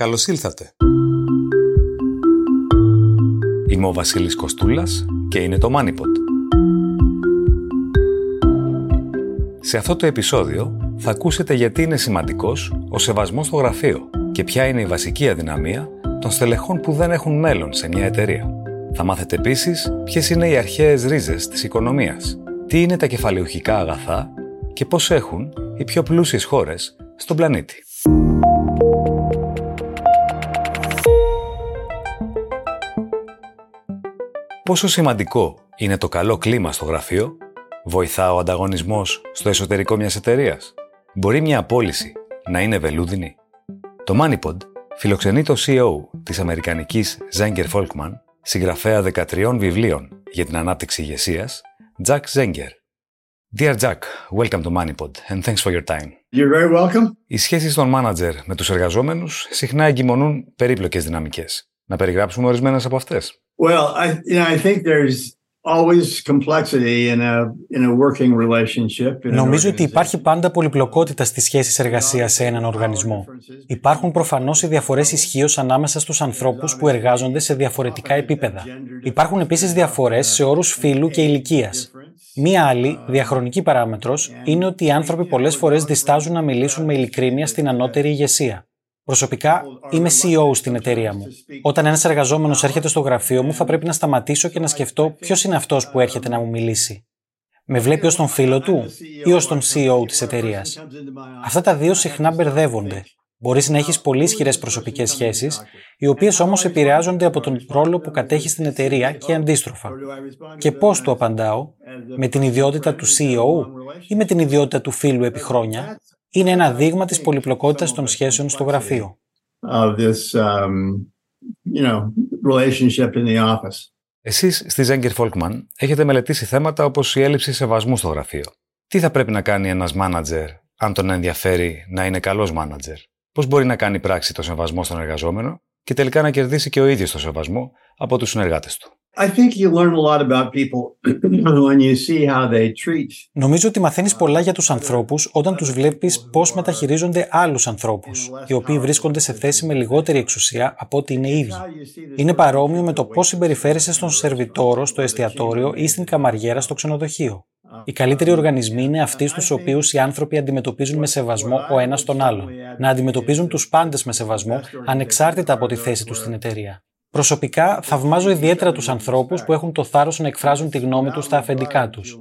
Καλώς ήλθατε. Είμαι ο Βασίλης Κοστούλας και είναι το MoneyPod. Σε αυτό το επεισόδιο θα ακούσετε γιατί είναι σημαντικός ο σεβασμός στο γραφείο και ποια είναι η βασική αδυναμία των στελεχών που δεν έχουν μέλλον σε μια εταιρεία. Θα μάθετε επίσης ποιες είναι οι αρχαίες ρίζες της οικονομίας, τι είναι τα κεφαλαιοχικά αγαθά και πώς έχουν οι πιο πλούσιες χώρες στον πλανήτη. Πόσο σημαντικό είναι το καλό κλίμα στο γραφείο, βοηθά ο ανταγωνισμός στο εσωτερικό μιας εταιρείας, μπορεί μια πώληση να είναι βελούδινη; Το MoneyPod φιλοξενεί το CEO της Αμερικανικής Zenger Folkman, συγγραφέα 13 βιβλίων για την ανάπτυξη ηγεσίας, Jack Zenger. Dear Jack, welcome to MoneyPod and thanks for your time. You're very welcome. Οι σχέσεις των μάνατζερ με τους εργαζόμενους συχνά εγκυμονούν περίπλοκες δυναμικές. Να περιγράψουμε ορισμένες από αυτές. Well, I, you know, I think there's always complexity in a in a working relationship. in an Νομίζω ότι organization. υπάρχει πάντα πολυπλοκότητα στις σχέσεις εργασίας σε έναν οργανισμό. Υπάρχουν προφανώς οι διαφορές ισχύως ανάμεσα στους ανθρώπους που εργάζονται σε διαφορετικά επίπεδα. Υπάρχουν επίσης διαφορές σε όρους φύλου και ηλικίας. Μία άλλη, διαχρονική παράμετρος, είναι ότι οι άνθρωποι πολλές φορές διστάζουν να μιλήσουν με ειλικρίνεια στην ανώτερη ηγεσία. Προσωπικά, είμαι CEO στην εταιρεία μου. Όταν ένας εργαζόμενος έρχεται στο γραφείο μου, θα πρέπει να σταματήσω και να σκεφτώ ποιος είναι αυτός που έρχεται να μου μιλήσει. Με βλέπει ως τον φίλο του ή ως τον CEO της εταιρείας. Αυτά τα δύο συχνά μπερδεύονται. Μπορείς να έχεις πολύ ισχυρές προσωπικές σχέσεις, οι οποίες όμως επηρεάζονται από τον ρόλο που κατέχει στην εταιρεία και αντίστροφα. Και πώς του απαντάω, με την ιδιότητα του CEO ή με την ιδιότητα του φίλου επί χρόνια, είναι ένα δείγμα της πολυπλοκότητας των σχέσεων στο γραφείο. of this, um, you know, relationship in the office. Εσείς στη Zenger Folkman έχετε μελετήσει θέματα όπως η έλλειψη σεβασμού στο γραφείο. Τι θα πρέπει να κάνει ένας μάνατζερ αν τον ενδιαφέρει να είναι καλός μάνατζερ; Πώς μπορεί να κάνει πράξη το σεβασμό στον εργαζόμενο και τελικά να κερδίσει και ο ίδιος το σεβασμό από τους συνεργάτες του; I think you learn a lot about people when you see how they treat. Νομίζω ότι μαθαίνεις πολλά για τους ανθρώπους όταν τους βλέπεις πώς μεταχειρίζονται άλλους ανθρώπους, οι οποίοι βρίσκονται σε θέση με λιγότερη εξουσία από ό,τι είναι οι ίδιοι. Είναι παρόμοιο με το πώς συμπεριφέρεσαι στον σερβιτόρο, στο εστιατόριο ή στην καμαριέρα στο ξενοδοχείο. Οι καλύτεροι οργανισμοί είναι αυτοί στους οποίους οι άνθρωποι αντιμετωπίζουν με σεβασμό ο ένας τον άλλον. Να αντιμετωπίζουν τους πάντες με σεβασμό, ανεξάρτητα από τη θέση τους στην εταιρεία. Προσωπικά, θαυμάζω ιδιαίτερα τους ανθρώπους που έχουν το θάρρος να εκφράζουν τη γνώμη τους στα αφεντικά τους.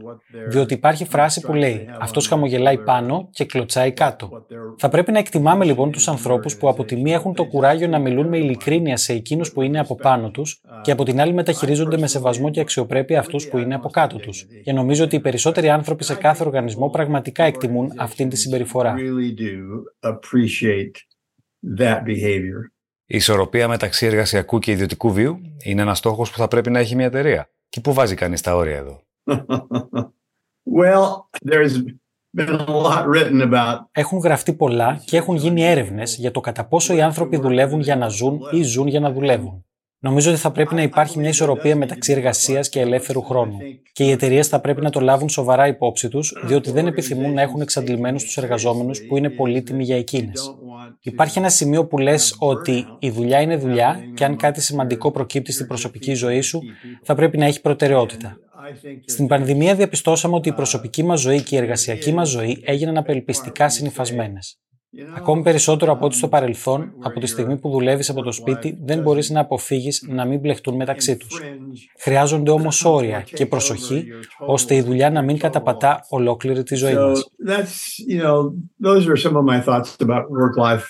Διότι υπάρχει φράση που λέει Αυτός χαμογελάει πάνω και κλωτσάει κάτω. Θα πρέπει να εκτιμάμε λοιπόν τους ανθρώπους που από τη μία έχουν το κουράγιο να μιλούν με ειλικρίνεια σε εκείνους που είναι από πάνω τους και από την άλλη μεταχειρίζονται με σεβασμό και αξιοπρέπεια αυτούς που είναι από κάτω τους. Και νομίζω ότι οι περισσότεροι άνθρωποι σε κάθε οργανισμό πραγματικά εκτιμούν αυτήν τη συμπεριφορά. Really do appreciate that behavior. Η ισορροπία μεταξύ εργασιακού και ιδιωτικού βίου είναι ένας στόχος που θα πρέπει να έχει μια εταιρεία. Και πού βάζει κανείς τα όρια εδώ; well, there's been a lot written about Έχουν γραφτεί πολλά και έχουν γίνει έρευνες για το κατά πόσο οι άνθρωποι δουλεύουν για να ζουν ή ζουν για να δουλεύουν. Νομίζω ότι θα πρέπει να υπάρχει μια ισορροπία μεταξύ εργασίας και ελεύθερου χρόνου. Και οι εταιρείες θα πρέπει να το λάβουν σοβαρά υπόψη τους, διότι δεν επιθυμούν να έχουν εξαντλημένους τους εργαζόμενους που είναι πολύτιμοι για εκείνες. Υπάρχει ένα σημείο που λες ότι η δουλειά είναι δουλειά και αν κάτι σημαντικό προκύπτει στην προσωπική ζωή σου, θα πρέπει να έχει προτεραιότητα. Στην πανδημία διαπιστώσαμε ότι η προσωπική μας ζωή και η εργασιακή μας ζωή έγιναν απελπιστικά συνυφασμένες. Ακόμη περισσότερο από ό,τι στο παρελθόν, από τη στιγμή που δουλεύεις από το σπίτι, δεν μπορείς να αποφύγεις να μην μπλεχτούν μεταξύ τους. Χρειάζονται όμως όρια και προσοχή, ώστε η δουλειά να μην καταπατά ολόκληρη τη ζωή μας. So that's, you know, those are some of my thoughts about work-life,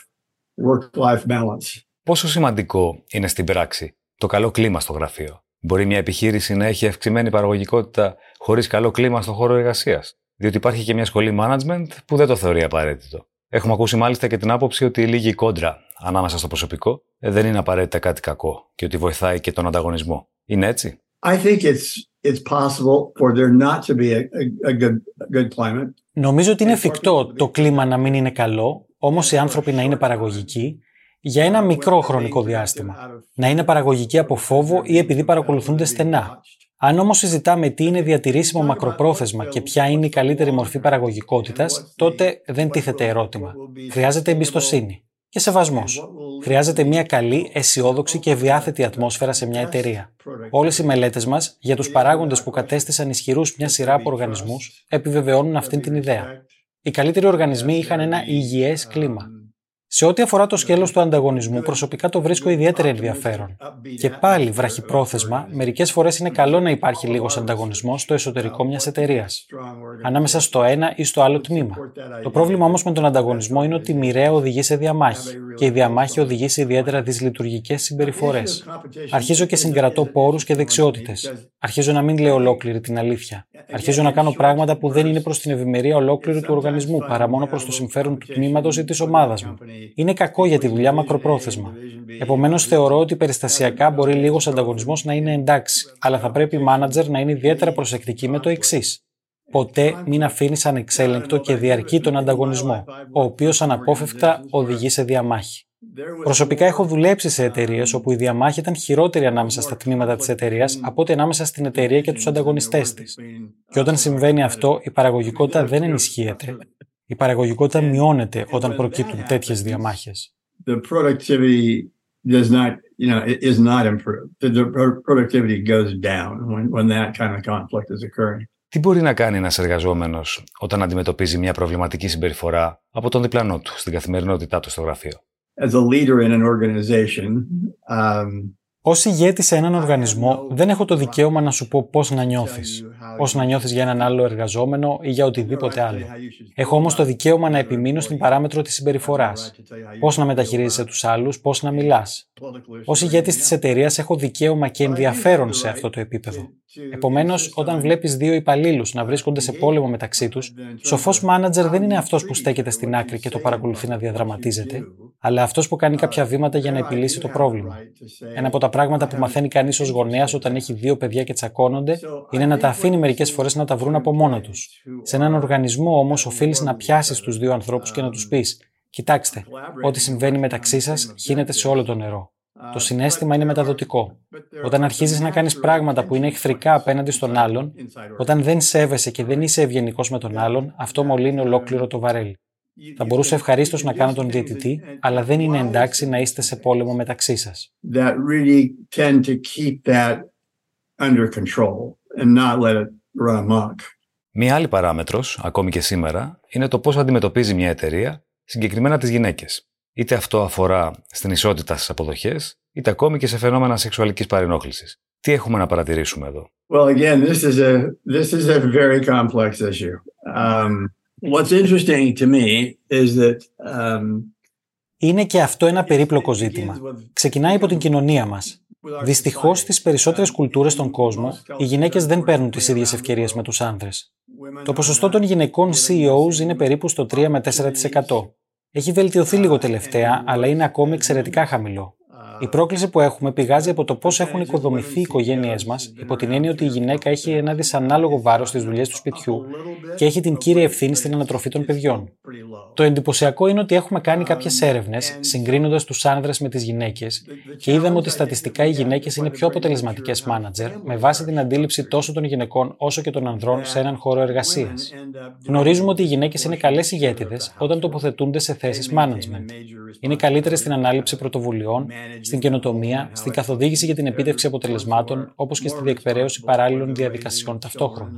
work-life balance. Πόσο σημαντικό είναι στην πράξη το καλό κλίμα στο γραφείο; Μπορεί μια επιχείρηση να έχει αυξημένη παραγωγικότητα χωρίς καλό κλίμα στον χώρο εργασίας; Διότι υπάρχει και μια σχολή management που δεν το θεωρεί απαραίτητο. Έχουμε ακούσει μάλιστα και την άποψη ότι η λίγη κόντρα ανάμεσα στο προσωπικό ε, δεν είναι απαραίτητα κάτι κακό και ότι βοηθάει και τον ανταγωνισμό. Είναι έτσι; I think it's it's possible for there not to be a, a, a good a good climate. Νομίζω ότι είναι εφικτό το κλίμα να μην είναι καλό, όμως οι άνθρωποι να είναι παραγωγικοί για ένα μικρό χρονικό διάστημα. Να είναι παραγωγικοί από φόβο ή επειδή παρακολουθούνται στενά. Αν όμως συζητάμε τι είναι διατηρήσιμο μακροπρόθεσμα και ποια είναι η καλύτερη μορφή παραγωγικότητας, τότε δεν τίθεται ερώτημα. Χρειάζεται εμπιστοσύνη. Και σεβασμός. Χρειάζεται μια καλή, αισιόδοξη και ευδιάθετη ατμόσφαιρα σε μια εταιρεία. Όλες οι μελέτες μας για τους παράγοντες που κατέστησαν ισχυρούς μια σειρά από οργανισμούς επιβεβαιώνουν αυτή την ιδέα. Οι καλύτεροι οργανισμοί είχαν ένα υγιές κλίμα. Σε ό,τι αφορά το σκέλο του ανταγωνισμού, προσωπικά το βρίσκω ιδιαίτερα ενδιαφέρον. Και πάλι, βραχυπρόθεσμα, μερικέ φορέ είναι καλό να υπάρχει λίγο ανταγωνισμό στο εσωτερικό μια εταιρεία, ανάμεσα στο ένα ή στο άλλο τμήμα. Το πρόβλημα όμω με τον ανταγωνισμό είναι ότι μοιραία οδηγεί σε διαμάχη και η διαμάχη οδηγεί σε ιδιαίτερα δυσλειτουργικέ συμπεριφορές. Αρχίζω και συγκρατώ πόρους και δεξιότητες. Αρχίζω να μην λέω ολόκληρη την αλήθεια. Αρχίζω να κάνω πράγματα που δεν είναι προς την ευημερία ολόκληρου του οργανισμού, παρά μόνο προς το συμφέρον του τμήματος ή της ομάδας μου είναι κακό για τη δουλειά μακροπρόθεσμα. Επομένως, θεωρώ ότι περιστασιακά μπορεί λίγος ανταγωνισμός να είναι εντάξει, αλλά θα πρέπει η manager να είναι ιδιαίτερα προσεκτική με το εξής. Ποτέ μην αφήνεις ανεξέλεγκτο και διαρκή τον ανταγωνισμό, ο οποίος αναπόφευκτα οδηγεί σε διαμάχη. Προσωπικά έχω δουλέψει σε εταιρείες όπου η διαμάχη ήταν χειρότερη ανάμεσα στα τμήματα της εταιρείας από ότι ανάμεσα στην εταιρεία και τους ανταγωνιστές της. Και όταν συμβαίνει αυτό, η παραγωγικότητα δεν ενισχύεται, η παραγωγικότητα μειώνεται όταν προκύπτουν τέτοιες διαμάχες. Τι μπορεί να κάνει ένας εργαζόμενος όταν αντιμετωπίζει μια προβληματική συμπεριφορά από τον διπλανό του στην καθημερινότητά του στο γραφείο; As a leader in an organization, um, Ω ηγέτης σε έναν οργανισμό, δεν έχω το δικαίωμα να σου πω πώς να νιώθεις. Πώ να νιώθεις για έναν άλλο εργαζόμενο ή για οτιδήποτε άλλο. Έχω όμως το δικαίωμα να επιμείνω στην παράμετρο της συμπεριφοράς. Πώς να μεταχειρίζεσαι τους άλλους, πώς να μιλάς. Ω ηγέτης της εταιρείας, έχω δικαίωμα και ενδιαφέρον σε αυτό το επίπεδο. Επομένως, όταν βλέπεις δύο υπαλλήλους να βρίσκονται σε πόλεμο μεταξύ τους, σοφός μάνατζερ δεν είναι αυτός που στέκεται στην άκρη και το παρακολουθεί να διαδραματίζεται, αλλά αυτό που κάνει κάποια βήματα για να επιλύσει το πρόβλημα. Ένα από τα πράγματα που μαθαίνει κανεί ω γονέα όταν έχει δύο παιδιά και τσακώνονται είναι να τα αφήνει μερικέ φορέ να τα βρουν από μόνα του. Σε έναν οργανισμό όμω οφείλει να πιάσει του δύο ανθρώπου και να του πει: Κοιτάξτε, ό,τι συμβαίνει μεταξύ σα γίνεται σε όλο το νερό. Το συνέστημα είναι μεταδοτικό. Όταν αρχίζει να κάνει πράγματα που είναι εχθρικά απέναντι στον άλλον, όταν δεν σέβεσαι και δεν είσαι ευγενικό με τον άλλον, αυτό μολύνει ολόκληρο το βαρέλι. Θα μπορούσα ευχαρίστως να κάνω τον διαιτητή, αλλά δεν είναι εντάξει να είστε σε πόλεμο μεταξύ σας. Μία άλλη παράμετρος, ακόμη και σήμερα, είναι το πώς αντιμετωπίζει μια εταιρεία συγκεκριμένα τις γυναίκες. Είτε αυτό αφορά στην ισότητα στις αποδοχές, είτε ακόμη και σε φαινόμενα σεξουαλικής παρενόχλησης. Τι έχουμε να παρατηρήσουμε εδώ; Well, again, this is a this is a very complex issue. Um, what's interesting to me is that um, είναι και αυτό ένα περίπλοκο ζήτημα. Ξεκινάει από την κοινωνία μας. Δυστυχώς, στις περισσότερες κουλτούρες στον κόσμο, οι γυναίκες δεν παίρνουν τις ίδιες ευκαιρίες με τους άνδρες. Το ποσοστό των γυναικών CEOs είναι περίπου στο 3 με 4%. Έχει βελτιωθεί λίγο τελευταία, αλλά είναι ακόμη εξαιρετικά χαμηλό. Η πρόκληση που έχουμε πηγάζει από το πώς έχουν οικοδομηθεί οι οικογένειές μας, υπό την έννοια ότι η γυναίκα έχει ένα δυσανάλογο βάρος στις δουλειές του σπιτιού και έχει την κύρια ευθύνη στην ανατροφή των παιδιών. Το εντυπωσιακό είναι ότι έχουμε κάνει κάποιες έρευνες συγκρίνοντας τους άνδρες με τις γυναίκες και είδαμε ότι στατιστικά οι γυναίκες είναι πιο αποτελεσματικές μάνατζερ με βάση την αντίληψη τόσο των γυναικών όσο και των ανδρών σε έναν χώρο εργασίας. Γνωρίζουμε ότι οι γυναίκες είναι καλές ηγέτιδες όταν τοποθετούνται σε θέσεις management. Είναι καλύτερες στην ανάληψη πρωτοβουλειών, στην καινοτομία, στην καθοδήγηση για την επίτευξη αποτελεσμάτων, όπως και στη διεκπαιρέωση παράλληλων διαδικασιών ταυτόχρονα.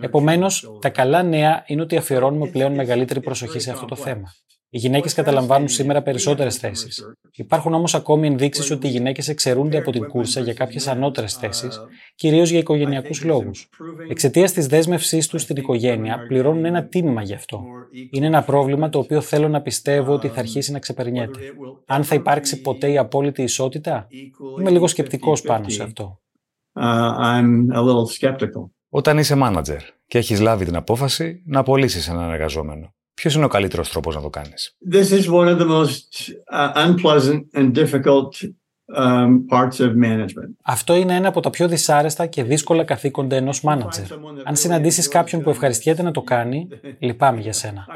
Επομένως, τα καλά νέα είναι ότι αφιερώνουμε πλέον μεγαλύτερη προσοχή σε αυτό το θέμα. Οι γυναίκες καταλαμβάνουν σήμερα περισσότερες θέσεις. Υπάρχουν όμως ακόμη ενδείξεις ότι οι γυναίκες εξαιρούνται από την κούρσα για κάποιες ανώτερες θέσεις, κυρίως για οικογενειακούς λόγους. Εξαιτίας της δέσμευσής τους στην οικογένεια, πληρώνουν ένα τίμημα γι' αυτό. Είναι ένα πρόβλημα το οποίο θέλω να πιστεύω ότι θα αρχίσει να ξεπερνιέται. Αν θα υπάρξει ποτέ η απόλυτη ισότητα, είμαι λίγο σκεπτικός πάνω σε αυτό. Όταν είσαι manager και έχεις λάβει την απόφαση να απολύσεις έναν εργαζόμενο, Ποιος είναι ο καλύτερος τρόπος να το κάνεις; This is one of the most uh, unpleasant and difficult um, parts of management. Αυτό είναι ένα από τα πιο δυσάρεστα και δύσκολα καθήκοντα ενός μάνατζερ. Αν συναντήσεις κάποιον που ευχαριστιέται να το κάνει, λυπάμαι για σένα.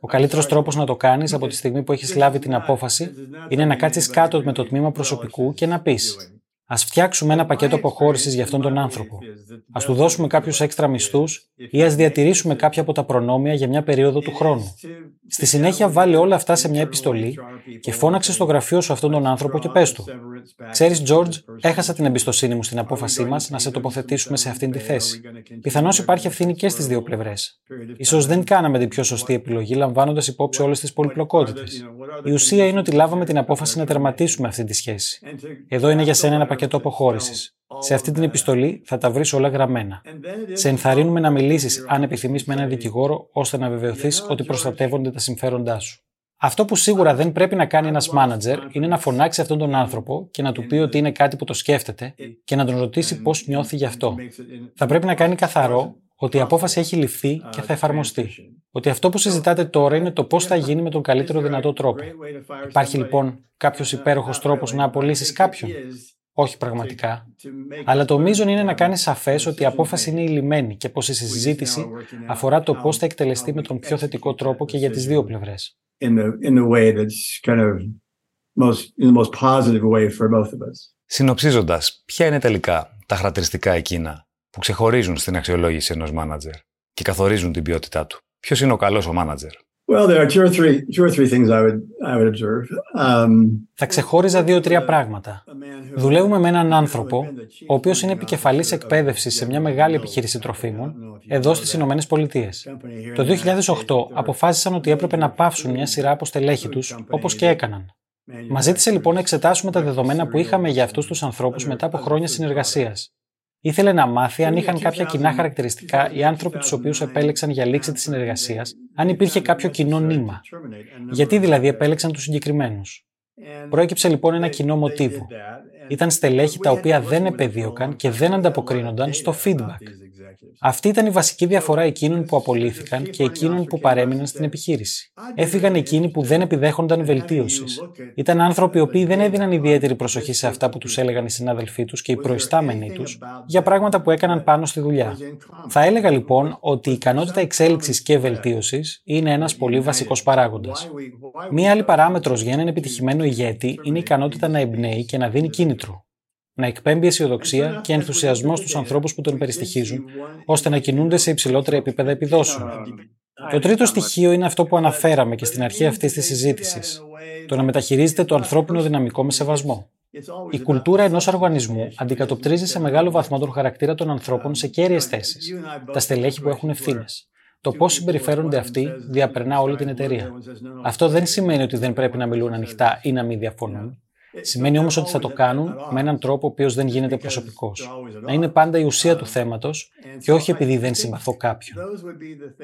Ο καλύτερος τρόπος να το κάνεις από τη στιγμή που έχεις λάβει την απόφαση είναι να κάτσεις κάτω με το τμήμα προσωπικού και να πεις: Α φτιάξουμε ένα πακέτο αποχώρησης για αυτόν τον άνθρωπο. Α του δώσουμε κάποιους έξτρα μισθούς ή ας διατηρήσουμε κάποια από τα προνόμια για μια περίοδο του χρόνου. Στη συνέχεια, βάλει όλα αυτά σε μια επιστολή και φώναξε στο γραφείο σου αυτόν τον άνθρωπο και πες του. Ξέρεις, George, έχασα την εμπιστοσύνη μου στην απόφασή μας να σε τοποθετήσουμε σε αυτήν τη θέση. Πιθανώς υπάρχει ευθύνη και στις δύο πλευρές. σω δεν κάναμε την πιο σωστή επιλογή, λαμβάνοντας υπόψη όλες τις πολυπλοκότητες. Η ουσία είναι ότι λάβαμε την απόφαση να τερματίσουμε αυτή τη σχέση. Εδώ είναι για σένα ένα πακέτο αποχώρησης. Σε αυτή την επιστολή θα τα βρεις όλα γραμμένα. Σε ενθαρρύνουμε να μιλήσεις, αν επιθυμείς, με έναν δικηγόρο, ώστε να βεβαιωθείς ότι προστατεύονται τα συμφέροντά σου. Αυτό που σίγουρα δεν πρέπει να κάνει ένας μάνατζερ είναι να φωνάξει αυτόν τον άνθρωπο και να του πει ότι είναι κάτι που το σκέφτεται και να τον ρωτήσει πώς νιώθει γι' αυτό. Θα πρέπει να κάνει καθαρό ότι η απόφαση έχει ληφθεί και θα εφαρμοστεί. Ότι αυτό που συζητάτε τώρα είναι το πώς θα γίνει με τον καλύτερο δυνατό τρόπο. Υπάρχει λοιπόν κάποιος υπέροχος τρόπος να απολύσεις κάποιον; Όχι πραγματικά. Αλλά το μείζον είναι να κάνεις σαφές ότι η απόφαση είναι ηλυμένη και πως η συζήτηση αφορά το πώς θα εκτελεστεί με τον πιο θετικό τρόπο και για τις δύο πλευρές. Συνοψίζοντας, ποια είναι τελικά τα χαρακτηριστικά εκείνα που ξεχωρίζουν στην αξιολόγηση ενός μάνατζερ και καθορίζουν την ποιότητά του; Ποιος είναι ο καλός ο μάνατζερ; Θα ξεχώριζα δύο-τρία πράγματα. Δουλεύουμε με έναν άνθρωπο, ο οποίος είναι επικεφαλής εκπαίδευσης σε μια μεγάλη επιχείρηση τροφίμων, εδώ στις Ηνωμένες Πολιτείες. Το 2008 αποφάσισαν ότι έπρεπε να πάυσουν μια σειρά από στελέχη τους, όπως και έκαναν. Μας ζήτησε λοιπόν να εξετάσουμε τα δεδομένα που είχαμε για αυτούς τους ανθρώπους μετά από χρόνια συνεργασίας Ήθελε να μάθει αν είχαν κάποια κοινά χαρακτηριστικά οι άνθρωποι τους οποίους επέλεξαν για λήξη της συνεργασίας, αν υπήρχε κάποιο κοινό νήμα. Γιατί δηλαδή επέλεξαν τους συγκεκριμένους; Προέκυψε λοιπόν ένα κοινό μοτίβο. Ήταν στελέχη τα οποία δεν επεδίωκαν και δεν ανταποκρίνονταν στο feedback. Αυτή ήταν η βασική διαφορά εκείνων που απολύθηκαν και εκείνων που παρέμειναν στην επιχείρηση. Έφυγαν εκείνοι που δεν επιδέχονταν βελτίωσης. Ήταν άνθρωποι οι οποίοι δεν έδιναν ιδιαίτερη προσοχή σε αυτά που τους έλεγαν οι συνάδελφοί τους και οι προϊστάμενοι τους για πράγματα που έκαναν πάνω στη δουλειά. Θα έλεγα λοιπόν ότι η ικανότητα εξέλιξης και βελτίωσης είναι ένας πολύ βασικός παράγοντας. Μία άλλη παράμετρος για έναν επιτυχημένο ηγέτη είναι η ικανότητα να εμπνέει και να δίνει κίνητρο να εκπέμπει αισιοδοξία και ενθουσιασμό στου ανθρώπου που τον περιστοιχίζουν, ώστε να κινούνται σε υψηλότερα επίπεδα επιδόσεων. Το τρίτο στοιχείο είναι αυτό που αναφέραμε και στην αρχή αυτή τη συζήτηση. Το να μεταχειρίζεται το ανθρώπινο δυναμικό με σεβασμό. Η κουλτούρα ενό οργανισμού αντικατοπτρίζει σε μεγάλο βαθμό τον χαρακτήρα των ανθρώπων σε κέρυε θέσει, τα στελέχη που έχουν ευθύνε. Το πώ συμπεριφέρονται αυτοί διαπερνά όλη την εταιρεία. Αυτό δεν σημαίνει ότι δεν πρέπει να μιλούν ανοιχτά ή να μην διαφωνούν. Σημαίνει όμως ότι θα το κάνουν με έναν τρόπο ο οποίος δεν γίνεται προσωπικός. Να είναι πάντα η ουσία του θέματος και όχι επειδή δεν συμπαθώ κάποιον.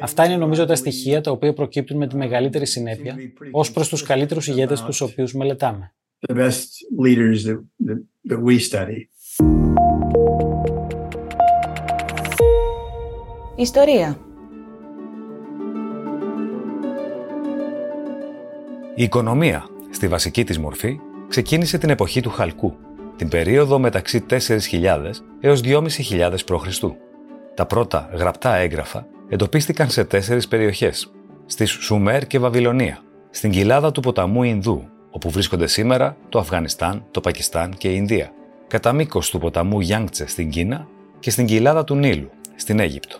Αυτά είναι νομίζω τα στοιχεία τα οποία προκύπτουν με τη μεγαλύτερη συνέπεια ως προς τους καλύτερους ηγέτες τους οποίους μελετάμε. Ιστορία Η οικονομία, στη βασική της μορφή, ξεκίνησε την εποχή του Χαλκού, την περίοδο μεταξύ 4.000 έως 2.500 π.Χ. Τα πρώτα γραπτά έγγραφα εντοπίστηκαν σε τέσσερις περιοχές, στη Σουμέρ και Βαβυλωνία, στην κοιλάδα του ποταμού Ινδού, όπου βρίσκονται σήμερα το Αφγανιστάν, το Πακιστάν και η Ινδία, κατά μήκος του ποταμού Γιάνγτσε στην Κίνα και στην κοιλάδα του Νείλου, στην Αίγυπτο.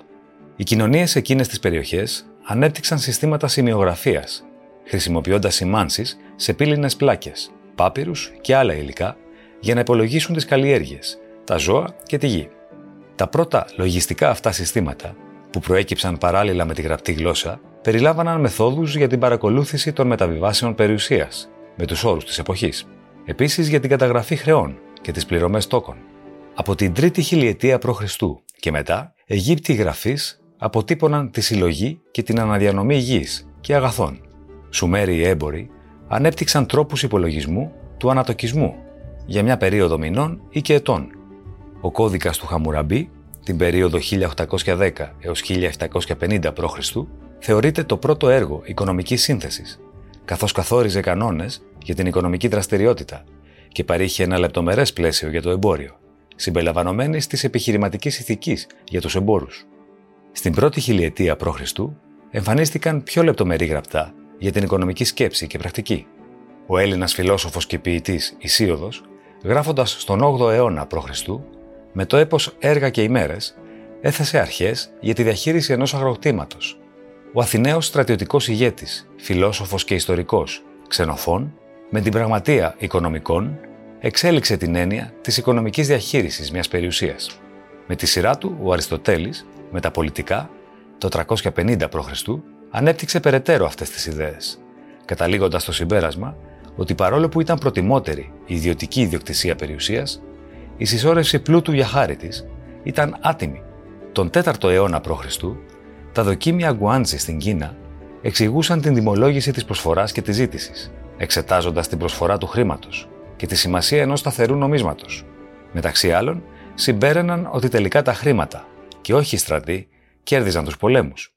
Οι κοινωνίες σε εκείνες τις περιοχές ανέπτυξαν συστήματα σημειογραφίας, χρησιμοποιώντας σημάνσεις σε πύληνες πλάκες, πάπυρους και άλλα υλικά για να υπολογίσουν τις καλλιέργειες, τα ζώα και τη γη. Τα πρώτα λογιστικά αυτά συστήματα, που προέκυψαν παράλληλα με τη γραπτή γλώσσα, περιλάμβαναν μεθόδους για την παρακολούθηση των μεταβιβάσεων περιουσίας, με τους όρους της εποχής. Επίσης για την καταγραφή χρεών και τις πληρωμές τόκων. Από την τρίτη χιλιετία π.Χ. και μετά, Αιγύπτιοι γραφείς αποτύπωναν τη συλλογή και την αναδιανομή γης και αγαθών. Σουμέριοι έμποροι ανέπτυξαν τρόπους υπολογισμού του ανατοκισμού για μια περίοδο μηνών ή και ετών. Ο κώδικας του Χαμουραμπή, την περίοδο 1810 έως 1750 π.Χ., θεωρείται το πρώτο έργο οικονομικής σύνθεσης, καθώς καθόριζε κανόνες για την οικονομική δραστηριότητα και παρήχε ένα λεπτομερές πλαίσιο για το εμπόριο, συμπεριλαμβανομένης της επιχειρηματικής ηθικής για τους εμπόρους. Στην πρώτη χιλιετία π.Χ. εμφανίστηκαν πιο λεπτομερή γραπτά για την οικονομική σκέψη και πρακτική. Ο Έλληνας φιλόσοφος και ποιητής Ισίωδος γράφοντας στον 8ο αιώνα π.Χ., με το έπος «Έργα και ημέρες», έθεσε αρχές για τη διαχείριση ενός αγροκτήματος. Ο Αθηναίος στρατιωτικός ηγέτης, φιλόσοφος και ιστορικός, Ξενοφών, με την πραγματεία οικονομικών, εξέλιξε την έννοια της οικονομικής διαχείρισης μιας περιουσίας. Με τη σειρά του, ο Αριστοτέλης, με τα πολιτικά, το 350 π.Χ., ανέπτυξε περαιτέρω αυτές τις ιδέες, καταλήγοντας στο συμπέρασμα ότι παρόλο που ήταν προτιμότερη η ιδιωτική ιδιοκτησία περιουσίας, η συσσόρευση πλούτου για χάρη της ήταν άτιμη. Τον 4ο αιώνα π.Χ., τα δοκίμια Γκουάντζη στην Κίνα εξηγούσαν την τιμολόγηση της προσφοράς και της ζήτησης, εξετάζοντας την προσφορά του χρήματος και τη σημασία ενός σταθερού νομίσματος. Μεταξύ άλλων, συμπέραναν ότι τελικά τα χρήματα και όχι οι στρατοί κέρδιζαν τους πολέμους.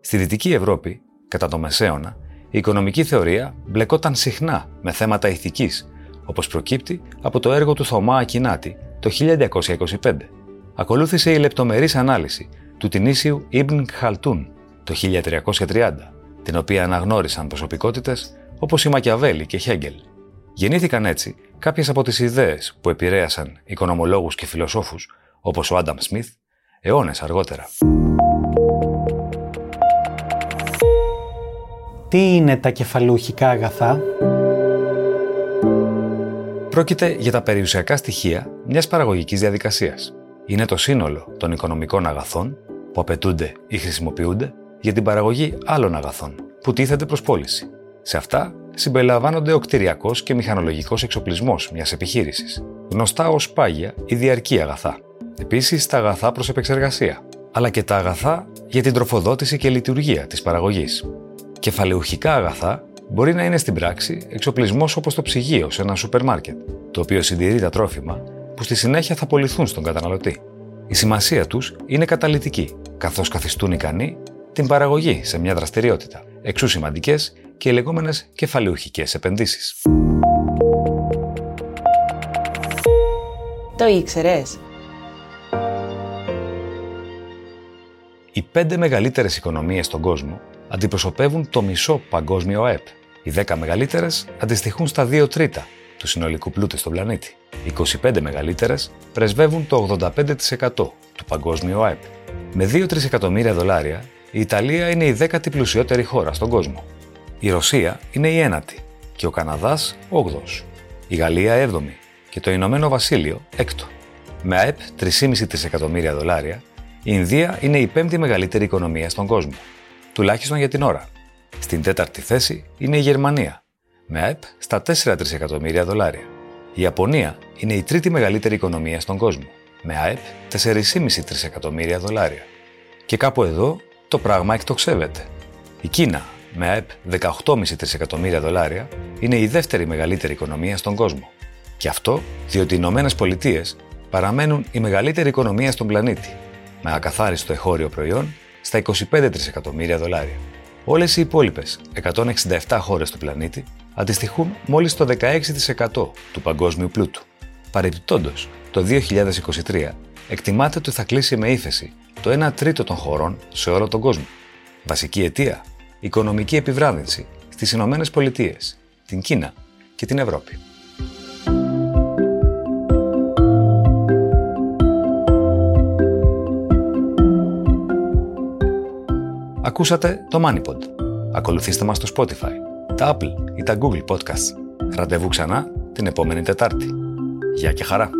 Στη Δυτική Ευρώπη, κατά το Μεσαίωνα, η οικονομική θεωρία μπλεκόταν συχνά με θέματα ηθικής, όπως προκύπτει από το έργο του Θωμά Ακινάτη το 1225. Ακολούθησε η λεπτομερής ανάλυση του Τινήσιου Ιμπν Χαλτούν το 1330, την οποία αναγνώρισαν προσωπικότητες όπως η Μακιαβέλη και Χέγκελ. Γεννήθηκαν έτσι κάποιες από τις ιδέες που επηρέασαν οικονομολόγους και φιλοσόφους όπως ο Άνταμ Σμιθ αιώνες αργότερα. Τι είναι τα κεφαλουχικά αγαθά; Πρόκειται για τα περιουσιακά στοιχεία μιας παραγωγικής διαδικασίας. Είναι το σύνολο των οικονομικών αγαθών που απαιτούνται ή χρησιμοποιούνται για την παραγωγή άλλων αγαθών που τίθενται προς πώληση. Σε αυτά συμπεριλαμβάνονται ο κτηριακός και μηχανολογικός εξοπλισμός μιας επιχείρησης, γνωστά ως πάγια ή διαρκή αγαθά. Επίσης τα αγαθά προς επεξεργασία, αλλά και τα αγαθά για την τροφοδότηση και λειτουργία της παραγωγής. Κεφαλαιουχικά αγαθά μπορεί να είναι στην πράξη εξοπλισμός όπως το ψυγείο σε ένα σούπερ μάρκετ, το οποίο συντηρεί τα τρόφιμα που στη συνέχεια θα πωληθούν στον καταναλωτή. Η σημασία τους είναι καταλητική, καθώς καθιστούν ικανή την παραγωγή σε μια δραστηριότητα, εξού σημαντικές και οι λεγόμενες κεφαλαιουχικές επενδύσεις. Το ήξερες; Οι πέντε μεγαλύτερες οικονομίες στον κόσμο αντιπροσωπεύουν το μισό παγκόσμιο ΑΕΠ. Οι δέκα μεγαλύτερες αντιστοιχούν στα δύο τρίτα του συνολικού πλούτου στον πλανήτη. Οι 25 μεγαλύτερες πρεσβεύουν το 85% του παγκόσμιου ΑΕΠ. Με 2-3 εκατομμύρια δολάρια, η Ιταλία είναι η δέκατη πλουσιότερη χώρα στον κόσμο. Η Ρωσία είναι η ένατη και ο Καναδάς όγδος. Η Γαλλία έβδομη και το Ηνωμένο Βασίλειο έκτο. Με ΑΕΠ 3,5 δισεκατομμύρια δολάρια, η Ινδία είναι η πέμπτη μεγαλύτερη οικονομία στον κόσμο, τουλάχιστον για την ώρα. Στην τέταρτη θέση είναι η Γερμανία, με ΑΕΠ στα 4 τρισεκατομμύρια δολάρια. Η Ιαπωνία είναι η τρίτη μεγαλύτερη οικονομία στον κόσμο, με ΑΕΠ 4,5 τρισεκατομμύρια δολάρια. Και κάπου εδώ το πράγμα εκτοξεύεται. Η Κίνα με ΑΕΠ 18,5 τρισεκατομμύρια δολάρια, είναι η δεύτερη μεγαλύτερη οικονομία στον κόσμο. Και αυτό διότι οι Ηνωμένες Πολιτείες παραμένουν η μεγαλύτερη οικονομία στον πλανήτη, με ακαθάριστο εχώριο προϊόν στα 25 τρισεκατομμύρια δολάρια. Όλες οι υπόλοιπες 167 χώρες του πλανήτη αντιστοιχούν μόλις το 16% του παγκόσμιου πλούτου. Παρεπιπτόντω, το 2023 εκτιμάται ότι θα κλείσει με ύφεση το 1 τρίτο των χωρών σε όλο τον κόσμο. Βασική αιτία οικονομική επιβράδυνση στις Ηνωμένες Πολιτείες, την Κίνα και την Ευρώπη. Ακούσατε το MoneyPod. Ακολουθήστε μας στο Spotify, τα Apple ή τα Google Podcasts. Ραντεβού ξανά την επόμενη Τετάρτη. Γεια και χαρά!